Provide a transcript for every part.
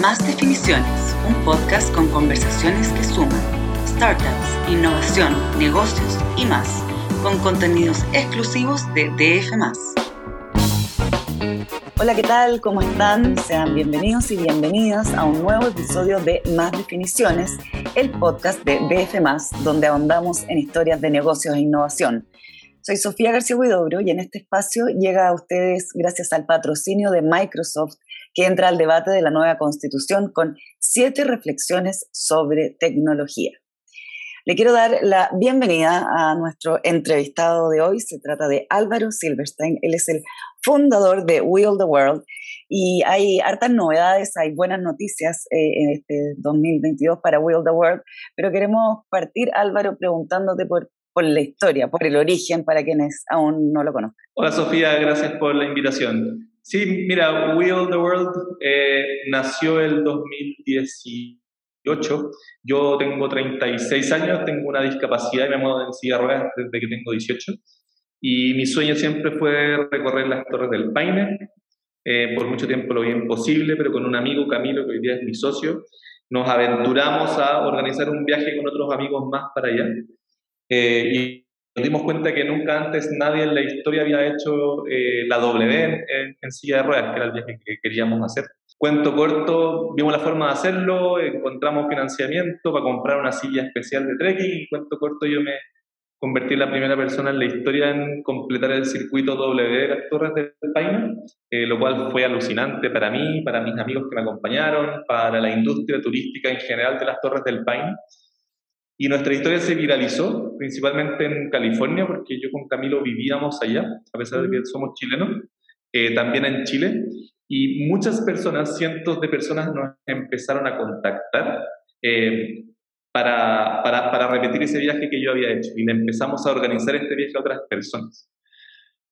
Más Definiciones, un podcast con conversaciones que suman startups, innovación, negocios y más, con contenidos exclusivos de DF. Hola, ¿qué tal? ¿Cómo están? Sean bienvenidos y bienvenidas a un nuevo episodio de Más Definiciones, el podcast de DF, donde ahondamos en historias de negocios e innovación. Soy Sofía García Huidobro y en este espacio llega a ustedes gracias al patrocinio de Microsoft que entra al debate de la nueva constitución con siete reflexiones sobre tecnología. Le quiero dar la bienvenida a nuestro entrevistado de hoy. Se trata de Álvaro Silverstein. Él es el fundador de Will the World y hay hartas novedades, hay buenas noticias eh, en este 2022 para Will the World, pero queremos partir, Álvaro, preguntándote por por la historia, por el origen, para quienes aún no lo conozcan. Hola Sofía, gracias por la invitación. Sí, mira, Will the World eh, nació el 2018. Yo tengo 36 años, tengo una discapacidad y me muevo en silla de ruedas desde que tengo 18. Y mi sueño siempre fue recorrer las Torres del Paine. Eh, por mucho tiempo lo vi imposible, pero con un amigo, Camilo, que hoy día es mi socio, nos aventuramos a organizar un viaje con otros amigos más para allá. Eh, nos dimos cuenta que nunca antes nadie en la historia había hecho eh, la W en, silla de ruedas, que era el viaje que queríamos hacer. Cuento corto, vimos la forma de hacerlo, encontramos financiamiento para comprar una silla especial de trekking cuento corto yo me convertí en la primera persona en la historia en completar el circuito W de las Torres del Paine, eh, lo cual fue alucinante para mí, para mis amigos que me acompañaron, para la industria turística en general de las Torres del Paine. Y nuestra historia se viralizó, principalmente en California, porque yo con Camilo vivíamos allá, a pesar de que somos chilenos, eh, también en Chile. Y muchas personas, cientos de personas nos empezaron a contactar eh, para, para, para, repetir ese viaje que yo había hecho. Y le empezamos a organizar este viaje a otras personas.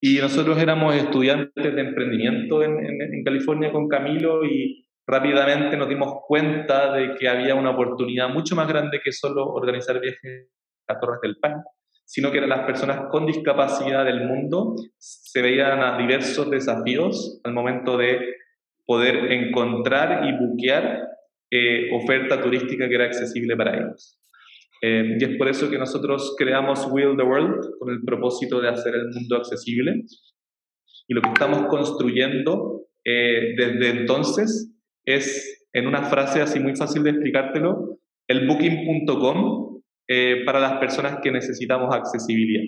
Y nosotros éramos estudiantes de emprendimiento en, en, en California con Camilo y rápidamente nos dimos cuenta de que había una oportunidad mucho más grande que solo organizar viajes a Torres del Paine, sino que las personas con discapacidad del mundo se veían a diversos desafíos al momento de poder encontrar y buquear eh, oferta turística que era accesible para ellos. Eh, y es por eso que nosotros creamos Will the World con el propósito de hacer el mundo accesible. Y lo que estamos construyendo eh, desde entonces es, en una frase así muy fácil de explicártelo, el booking.com eh, para las personas que necesitamos accesibilidad.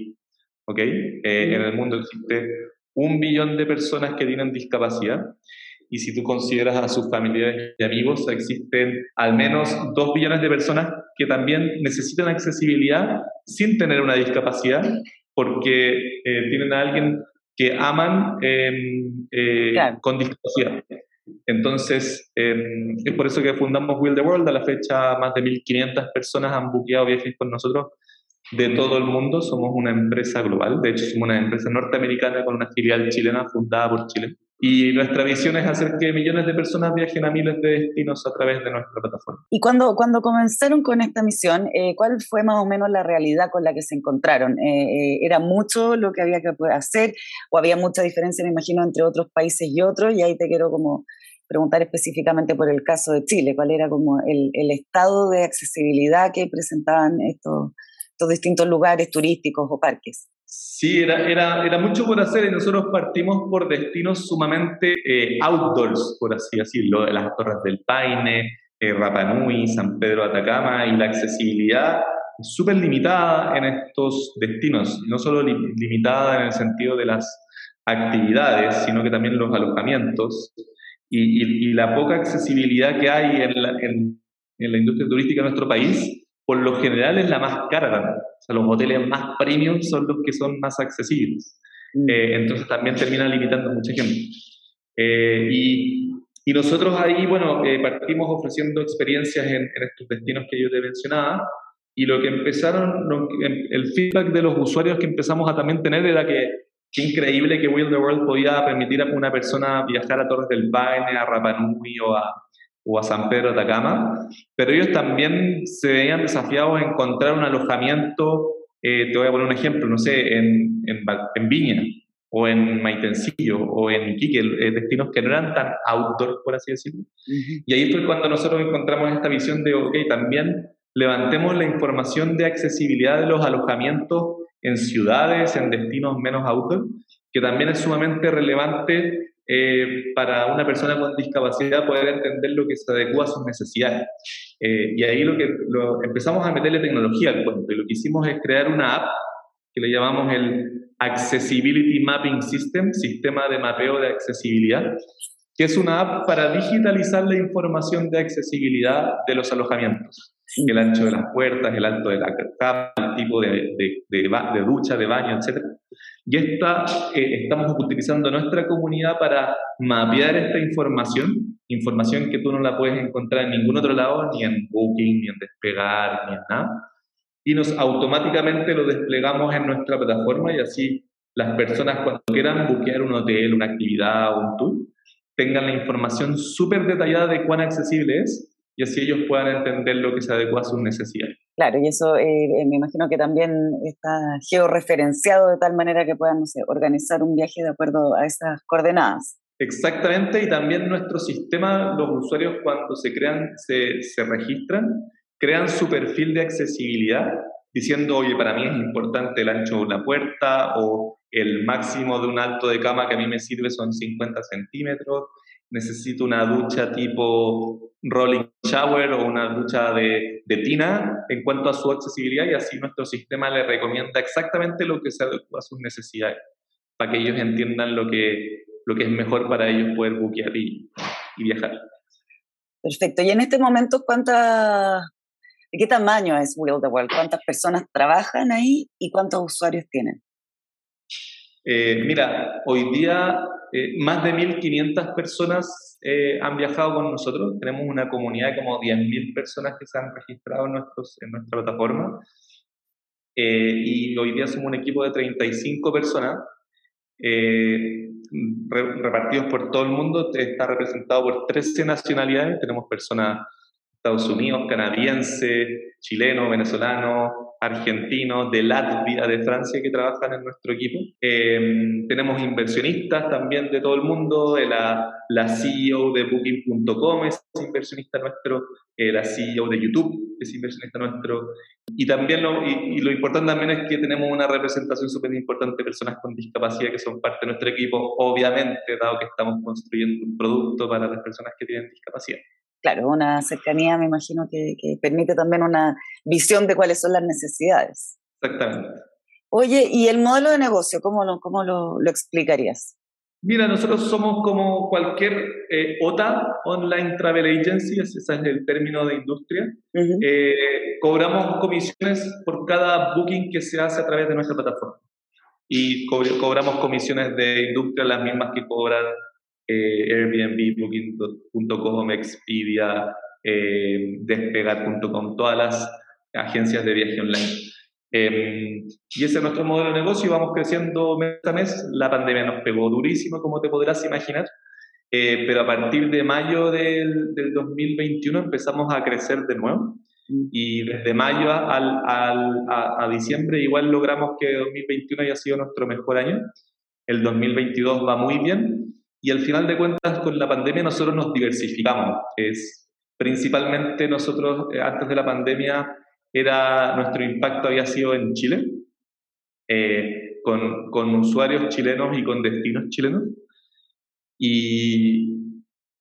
¿Ok? Eh, en el mundo existe un billón de personas que tienen discapacidad y si tú consideras a sus familiares y amigos, existen al menos dos billones de personas que también necesitan accesibilidad sin tener una discapacidad porque eh, tienen a alguien que aman em, con discapacidad. Entonces, em, es por eso que fundamos Will the World. A la fecha, más de 1.500 personas han buqueado viajes con nosotros de todo el mundo. Somos una empresa global. De hecho, somos una empresa norteamericana con una filial chilena fundada por Chile. Y nuestra visión es hacer que millones de personas viajen a miles de destinos a través de nuestra plataforma. Y cuando, cuando comenzaron con esta misión, eh, ¿cuál fue más o menos la realidad con la que se encontraron? Eh, eh, ¿Era mucho lo que había que hacer o había mucha diferencia, me imagino, entre otros países y otros? Y ahí te quiero como preguntar específicamente por el caso de Chile, cuál era como el, el estado de accesibilidad que presentaban estos, estos distintos lugares turísticos o parques. Sí, era, era, era, mucho por hacer y nosotros partimos por destinos sumamente eh, outdoors, por así decirlo, de las Torres del Paine, eh, Rapa Nui, San Pedro de Atacama, y la accesibilidad es súper limitada en estos destinos, no solo limitada en el sentido de las actividades, sino que también los alojamientos y, y, la poca accesibilidad que hay en la, en, en la industria turística de nuestro país, por lo general es la más cara O sea, los hoteles más premium son los que son más accesibles. Mm. Eh, entonces también termina limitando a mucha gente. Eh, y, y, nosotros ahí, bueno, eh, partimos ofreciendo experiencias en, en, estos destinos que yo te mencionaba. Y lo que empezaron, el feedback de los usuarios que empezamos a también tener era que qué increíble que Will the World podía permitir a una persona viajar a Torres del Paine, a Rapa Nui o a, o a San Pedro de Atacama, pero ellos también se veían desafiados a encontrar un alojamiento, eh, te voy a poner un ejemplo, no sé, en, en, en Viña, o en Maitencillo, o en Iquique, eh, destinos que no eran tan outdoor, por así decirlo. Y ahí fue cuando nosotros encontramos esta visión de, ok, también levantemos la información de accesibilidad de los alojamientos en ciudades, en destinos menos outdoor, que también es sumamente relevante eh, para una persona con discapacidad poder entender lo que se adecua a sus necesidades. Eh, y ahí lo que lo, empezamos a meterle tecnología al cuento. Y lo que hicimos es crear una app que le llamamos el Accessibility Mapping System, sistema de mapeo de accesibilidad, que es una app para digitalizar la información de accesibilidad de los alojamientos. El ancho de las puertas, el alto de la cama, el tipo de, de, de, ducha, de baño, etc. Y esta, eh, estamos utilizando nuestra comunidad para mapear esta información, información que tú no la puedes encontrar en ningún otro lado, ni en Booking, ni en Despegar, ni en nada. Y nos automáticamente lo desplegamos en nuestra plataforma y así las personas cuando quieran buquear un hotel, una actividad un tour, tengan la información súper detallada de cuán accesible es y así ellos puedan entender lo que se adecua a sus necesidades. Claro, y eso eh, eh, me imagino que también está georreferenciado de tal manera que puedan organizar un viaje de acuerdo a esas coordenadas. Exactamente, y también nuestro sistema, los usuarios cuando se crean, se, se registran, crean su perfil de accesibilidad diciendo, oye, para mí es importante el ancho de una puerta o el máximo de un alto de cama que a mí me sirve son 50 centímetros, necesito una ducha tipo rolling shower o una ducha de, de, tina en cuanto a su accesibilidad y así nuestro sistema le recomienda exactamente lo que se adecua a sus necesidades para que ellos entiendan lo que, lo que es mejor para ellos poder buquear y, y viajar. Perfecto. Y en este momento, ¿cuántas, ¿de qué tamaño es Will the World? ¿Cuántas personas trabajan ahí y cuántos usuarios tienen? Eh, mira, hoy día eh, más de 1.500 personas eh, han viajado con nosotros. Tenemos una comunidad de como 10.000 personas que se han registrado en, nuestros, en nuestra plataforma. y hoy día somos un equipo de 35 personas repartidos por todo el mundo. Está representado por 13 nacionalidades. Tenemos personas Estados Unidos, canadiense, chileno, venezolano, argentino, de Latvia, de Francia que trabajan en nuestro equipo. Em, tenemos inversionistas también de todo el mundo, la, la CEO de Booking.com es inversionista nuestro, eh, la CEO de YouTube es inversionista nuestro. Y también lo, y, lo importante también es que tenemos una representación súper importante de personas con discapacidad que son parte de nuestro equipo, obviamente, dado que estamos construyendo un producto para las personas que tienen discapacidad claro, una cercanía, me imagino, que, permite también una visión de cuáles son las necesidades. Exactamente. Oye, ¿y el modelo de negocio, cómo lo, cómo lo, explicarías? Mira, nosotros somos como cualquier eh, OTA, Online Travel Agency, ese es el término de industria. Eh, cobramos comisiones por cada booking que se hace a través de nuestra plataforma. Y cobramos comisiones de industria las mismas que cobran eh, Airbnb, Booking.com, Expedia, eh, Despegar.com, todas las agencias de viaje online. Em, y ese es nuestro modelo de negocio vamos creciendo mes a mes. La pandemia nos pegó durísimo, como te podrás imaginar, eh, pero a partir de mayo del, del, 2021 empezamos a crecer de nuevo mm. y desde mayo al, al, a, a, diciembre igual logramos que 2021 haya sido nuestro mejor año. El 2022 va muy bien y al final de cuentas, con la pandemia nosotros nos diversificamos. Es, principalmente nosotros, eh, antes de la pandemia, era, nuestro impacto había sido en Chile, eh, con, con, usuarios chilenos y con destinos chilenos. Y,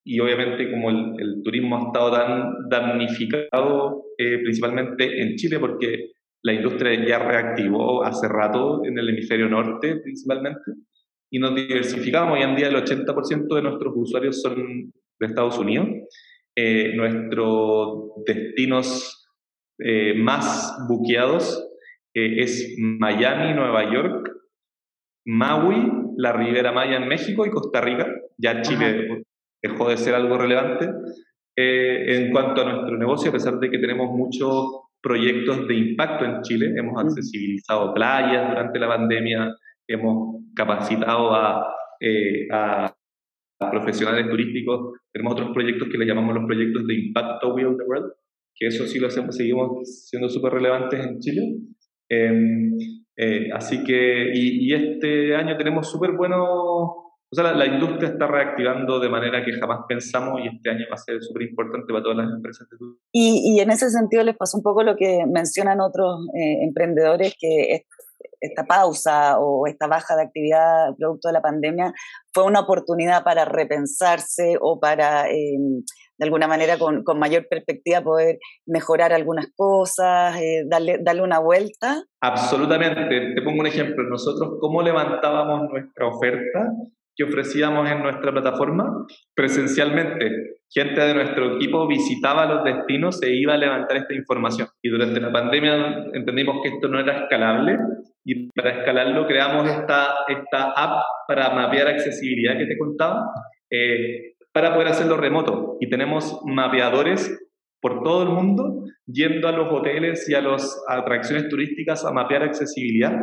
y obviamente como el, el, turismo ha estado tan damnificado, eh, principalmente en Chile, porque la industria ya reactivó hace rato en el hemisferio norte principalmente, y nos diversificamos. Hoy en día el 80% de nuestros usuarios son de Estados Unidos. Eh, nuestros destinos eh, más buqueados eh, es Miami, Nueva York, Maui, la Ribera Maya en México y Costa Rica. Ya Chile dejó de ser algo relevante. en cuanto a nuestro negocio, a pesar de que tenemos muchos proyectos de impacto en Chile, hemos accesibilizado playas durante la pandemia, hemos capacitado eh, a, profesionales turísticos, tenemos otros proyectos que le llamamos los proyectos de impacto We the World, que eso sí lo hacemos, seguimos siendo súper relevantes en Chile. Em, así que, y, este año tenemos súper buenos, o sea, la, industria está reactivando de manera que jamás pensamos y este año va a ser súper importante para todas las empresas. De y, y en ese sentido les pasó un poco lo que mencionan otros emprendedores, que esta pausa o esta baja de actividad producto de la pandemia fue una oportunidad para repensarse o para, em, de alguna manera, con, mayor perspectiva, poder mejorar algunas cosas, eh, darle, darle una vuelta? Absolutamente. Te pongo un ejemplo. Nosotros, ¿cómo levantábamos nuestra oferta? Que ofrecíamos en nuestra plataforma presencialmente. Gente de nuestro equipo visitaba los destinos e iba a levantar esta información. Y durante la pandemia entendimos que esto no era escalable y para escalarlo creamos esta, esta app para mapear accesibilidad que te contaba, eh, para poder hacerlo remoto. Y tenemos mapeadores por todo el mundo yendo a los hoteles y a las atracciones turísticas a mapear accesibilidad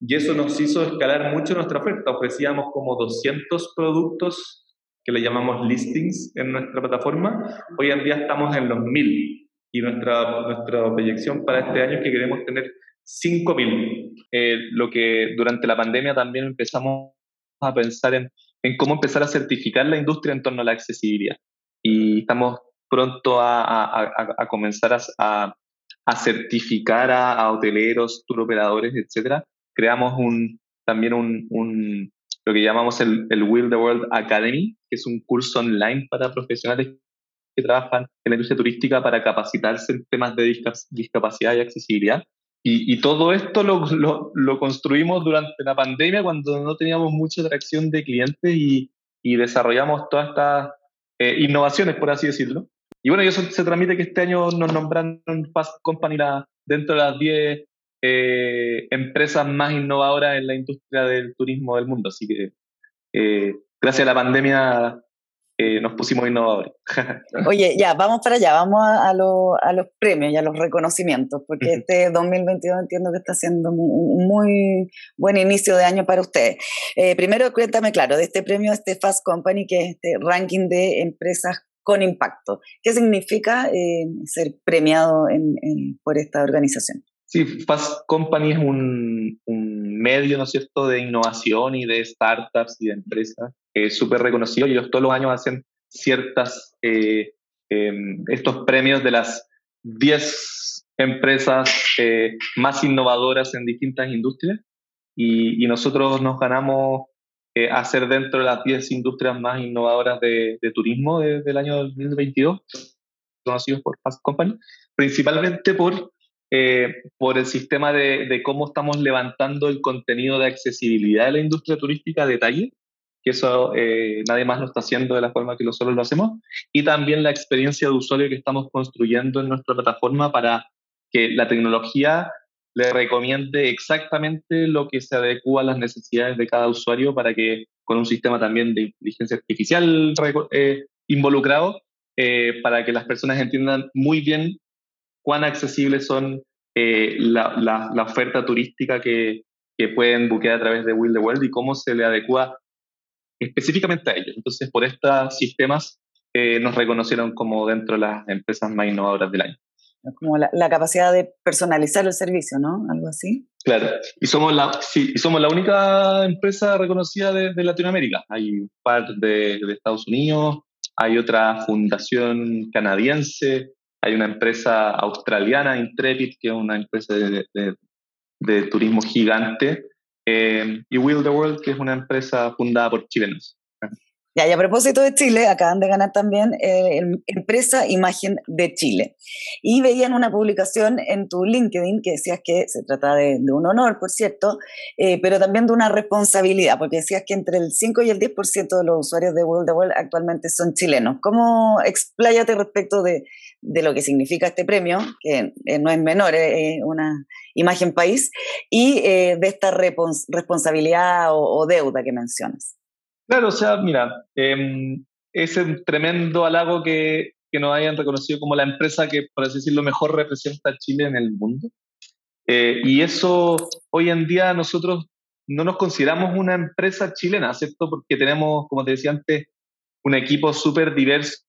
y eso nos hizo escalar mucho nuestra oferta. Ofrecíamos como 200 productos que le llamamos listings en nuestra plataforma. Hoy en día estamos en los 1000 y nuestra, nuestra proyección para este año es que queremos tener 5000. Eh, lo que durante la pandemia también empezamos a pensar en, en cómo empezar a certificar la industria en torno a la accesibilidad. Y estamos pronto a, a, a comenzar a, a certificar a, hoteleros, tour operadores, etcétera, creamos un, también un, un, lo que llamamos el, el Will the World Academy, que es un curso online para profesionales que trabajan en la industria turística para capacitarse en temas de discapacidad y accesibilidad. Y, y todo esto lo, lo, lo, construimos durante la pandemia cuando no teníamos mucha atracción de clientes y, y desarrollamos todas estas eh, innovaciones, por así decirlo. Y bueno, y eso se transmite que este año nos nombraron Fast Company la, dentro de las 10 eh, empresas más innovadoras en la industria del turismo del mundo. Así que eh, gracias a la pandemia eh, nos pusimos innovadores. Oye, ya, vamos para allá, vamos a, a, los premios y a los reconocimientos, porque este 2022 entiendo que está siendo un muy buen inicio de año para ustedes. primero, cuéntame, claro, de este premio, este Fast Company, que es este ranking de empresas con impacto. ¿Qué significa ser premiado por esta organización? Sí, Fast Company es un, un, medio, ¿no es cierto?, de innovación y de startups y de empresas es súper reconocido ellos todos los años hacen ciertas, eh, em, estos premios de las 10 empresas eh, más innovadoras en distintas industrias y, y nosotros nos ganamos eh, dentro de las 10 industrias más innovadoras de, de turismo desde el año 2022, conocidos por Fast Company, principalmente por eh, por el sistema de, de, cómo estamos levantando el contenido de accesibilidad de la industria turística a detalle, que eso eh, nadie más lo está haciendo de la forma que nosotros lo hacemos, y también la experiencia de usuario que estamos construyendo en nuestra plataforma para que la tecnología le recomiende exactamente lo que se adecua a las necesidades de cada usuario para que con un sistema también de inteligencia artificial eh, involucrado, para que las personas entiendan muy bien cuán accesibles son eh, la, la, oferta turística que, que, pueden buquear a través de Will the World y cómo se le adecua específicamente a ellos. Entonces, por estos sistemas eh, nos reconocieron como dentro de las empresas más innovadoras del año. Como la, la, capacidad de personalizar el servicio, ¿no? Algo así. Claro, y somos la, sí, y somos la única empresa reconocida de, de Latinoamérica. Hay un par de, de Estados Unidos, hay otra fundación canadiense, hay una empresa australiana, Intrepid, que es una empresa de, de, turismo gigante, eh, y Will the World, que es una empresa fundada por chilenos. Ya, y a propósito de Chile, acaban de ganar también eh, Empresa Imagen de Chile. Y veían una publicación en tu LinkedIn que decías que se trata de, un honor, por cierto, eh, pero también de una responsabilidad, porque decías que entre el 5 y el 10% de los usuarios de World the World actualmente son chilenos. ¿Cómo expláyate respecto de, de lo que significa este premio, que eh, no es menor, es una imagen país, y de esta responsabilidad o, o deuda que mencionas? Claro, o sea, mira, eh, es un tremendo halago que, que, nos hayan reconocido como la empresa que, por así decirlo, mejor representa a Chile en el mundo. Eh, y eso, hoy en día nosotros no nos consideramos una empresa chilena, ¿cierto? Porque tenemos, como te decía antes, un equipo súper diverso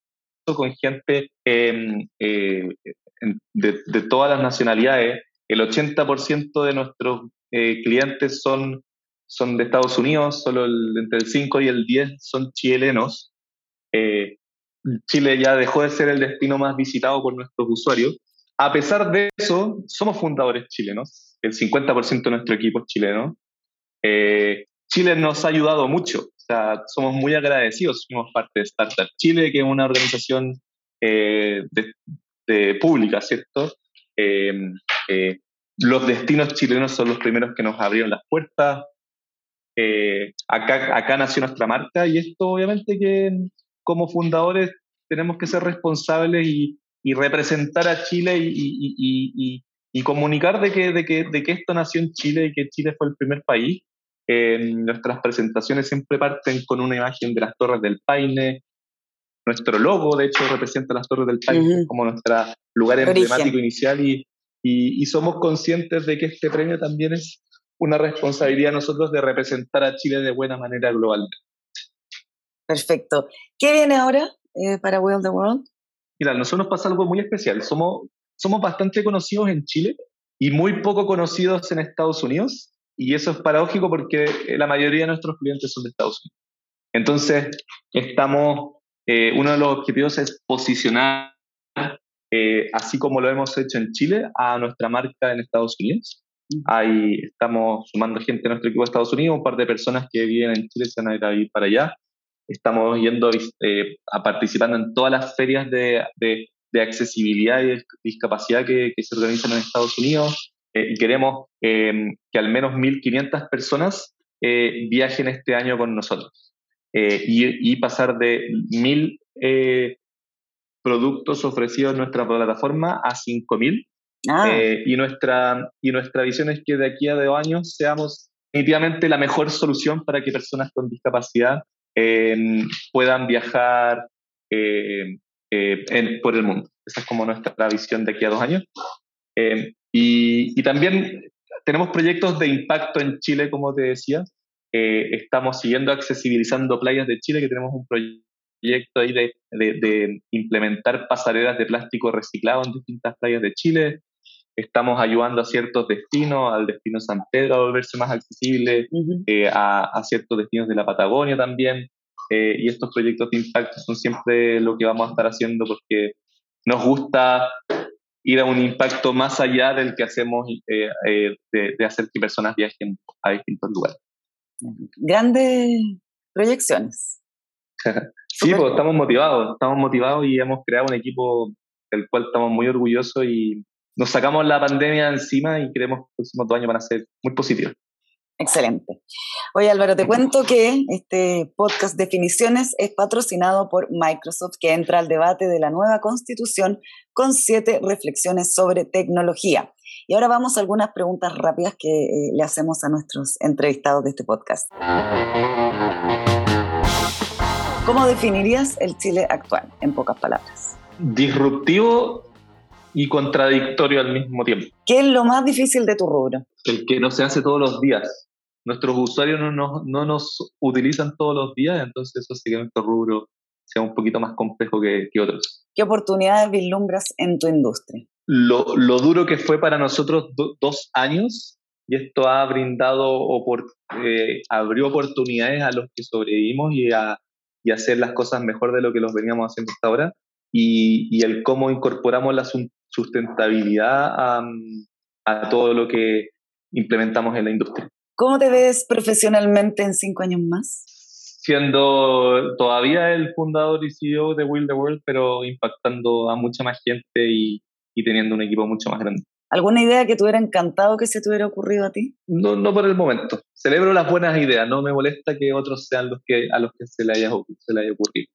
con gente em, eh, de, de, todas las nacionalidades. El 80% de nuestros clientes son, son de Estados Unidos, solo entre el 5 y el 10 son chilenos. Chile ya dejó de ser el destino más visitado por nuestros usuarios. A pesar de eso, somos fundadores chilenos. El 50% de nuestro equipo es chileno. Eh, Chile nos ha ayudado mucho. O sea, somos muy agradecidos. Somos parte de Startup Chile, que es una organización eh, de, pública, ¿cierto? Eh, los destinos chilenos son los primeros que nos abrieron las puertas. Acá, acá nació nuestra marca y esto obviamente que como fundadores tenemos que ser responsables y, representar a Chile y, comunicar de que, de, que, de que esto nació en Chile y que Chile fue el primer país. nuestras presentaciones siempre parten con una imagen de las Torres del Paine. Nuestro logo, de hecho, representa las Torres del Paine como nuestro lugar emblemático inicial y, somos conscientes de que este premio también es una responsabilidad de nosotros de representar a Chile de buena manera globalmente. Perfecto. ¿Qué viene ahora eh, para Will the World? Mira, a nosotros nos pasa algo muy especial. Somos, somos bastante conocidos en Chile y muy poco conocidos en Estados Unidos. Y eso es paradójico porque la mayoría de nuestros clientes son de Estados Unidos. Entonces, estamos, eh, uno de los objetivos es posicionar, eh, así como lo hemos hecho en Chile, a nuestra marca en Estados Unidos. Ahí estamos sumando gente a nuestro equipo de Estados Unidos, un par de personas que viven en Chile se van a ir para allá. Estamos yendo eh, a participando en todas las ferias de, de, accesibilidad y discapacidad que, que, se organizan en Estados Unidos eh, y queremos em, que al menos 1.500 personas eh, viajen este año con nosotros y, y, pasar de 1.000 productos ofrecidos en nuestra plataforma a 5.000. Ah. y, nuestra, y nuestra visión es que de aquí a dos años seamos definitivamente la mejor solución para que personas con discapacidad puedan viajar eh, eh, por el mundo. Esa es como nuestra visión de aquí a dos años. Em, y, también tenemos proyectos de impacto en Chile, como te decía. Eh, estamos siguiendo accesibilizando playas de Chile, que tenemos un proyecto ahí de, de, implementar pasarelas de plástico reciclado en distintas playas de Chile. Estamos ayudando a ciertos destinos, al destino San Pedro a volverse más accesible, eh, a, ciertos destinos de la Patagonia también. Eh, y estos proyectos de impacto son siempre lo que vamos a estar haciendo porque nos gusta ir a un impacto más allá del que hacemos eh, de, hacer que personas viajen a distintos lugares. Grandes proyecciones. sí, pues estamos motivados, estamos motivados y hemos creado un equipo del cual estamos muy orgullosos y nos sacamos la pandemia encima y creemos que los próximos dos años van a ser muy positivos. Excelente. Oye Álvaro, te cuento que este podcast Definiciones es patrocinado por Microsoft, que entra al debate de la nueva constitución con siete reflexiones sobre tecnología. Y ahora vamos a algunas preguntas rápidas que eh, le hacemos a nuestros entrevistados de este podcast. ¿Cómo definirías el Chile actual, en pocas palabras? Disruptivo y contradictorio al mismo tiempo. ¿Qué es lo más difícil de tu rubro? El que no se hace todos los días. Nuestros usuarios no nos, no nos utilizan todos los días, entonces eso hace que nuestro rubro sea un poquito más complejo que, que otros. ¿Qué oportunidades vislumbras en tu industria? Lo, lo duro que fue para nosotros dos años, y esto ha brindado, eh, abrió oportunidades a los que sobrevivimos y a, y hacer las cosas mejor de lo que los veníamos haciendo hasta ahora. Y, y, el cómo incorporamos las, sustentabilidad a, todo lo que implementamos en la industria. ¿Cómo te ves profesionalmente en cinco años más? Siendo todavía el fundador y CEO de Will the World, pero impactando a mucha más gente y, y teniendo un equipo mucho más grande. ¿Alguna idea que te hubiera encantado que se te hubiera ocurrido a ti? No, no por el momento. Celebro las buenas ideas, no me molesta que otros sean los que a los que se le haya, se le haya ocurrido.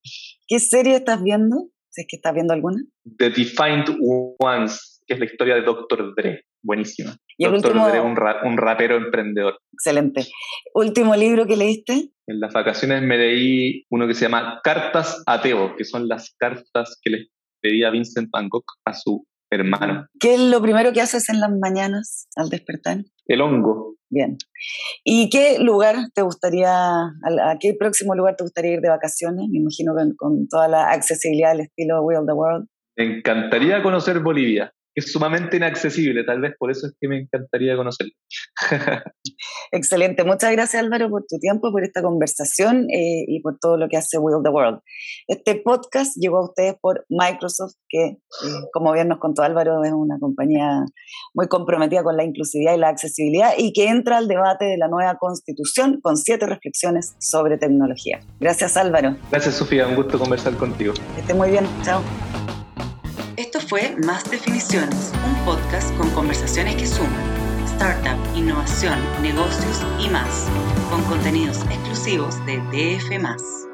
¿Qué serie estás viendo? Es que estás viendo alguna. The Defined Ones, que es la historia de Dr. Dre. Buenísima. ¿Y Dr. Dre, un, un, rapero emprendedor. Excelente. ¿Último libro que leíste? En las vacaciones me leí uno que se llama Cartas a Teo, que son las cartas que le pedía Vincent Van Gogh a su hermano. ¿Qué es lo primero que haces en las mañanas al despertar? El hongo. Bien. ¿Y qué lugar te gustaría, a qué próximo lugar te gustaría ir de vacaciones? Me imagino con, con toda la accesibilidad del estilo Will of the World. Me encantaría conocer Bolivia, es sumamente inaccesible, tal vez por eso es que me encantaría conocerlo. Excelente, muchas gracias Álvaro por tu tiempo, por esta conversación eh, y por todo lo que hace Will the World. Este podcast llegó a ustedes por Microsoft, que eh, como bien nos contó Álvaro, es una compañía muy comprometida con la inclusividad y la accesibilidad y que entra al debate de la nueva constitución con siete reflexiones sobre tecnología. Gracias Álvaro. Gracias Sofía, un gusto conversar contigo. Que esté muy bien, chao. Esto fue Más Definiciones, un podcast con conversaciones que suman startup, innovación, negocios y más, con contenidos exclusivos de DF.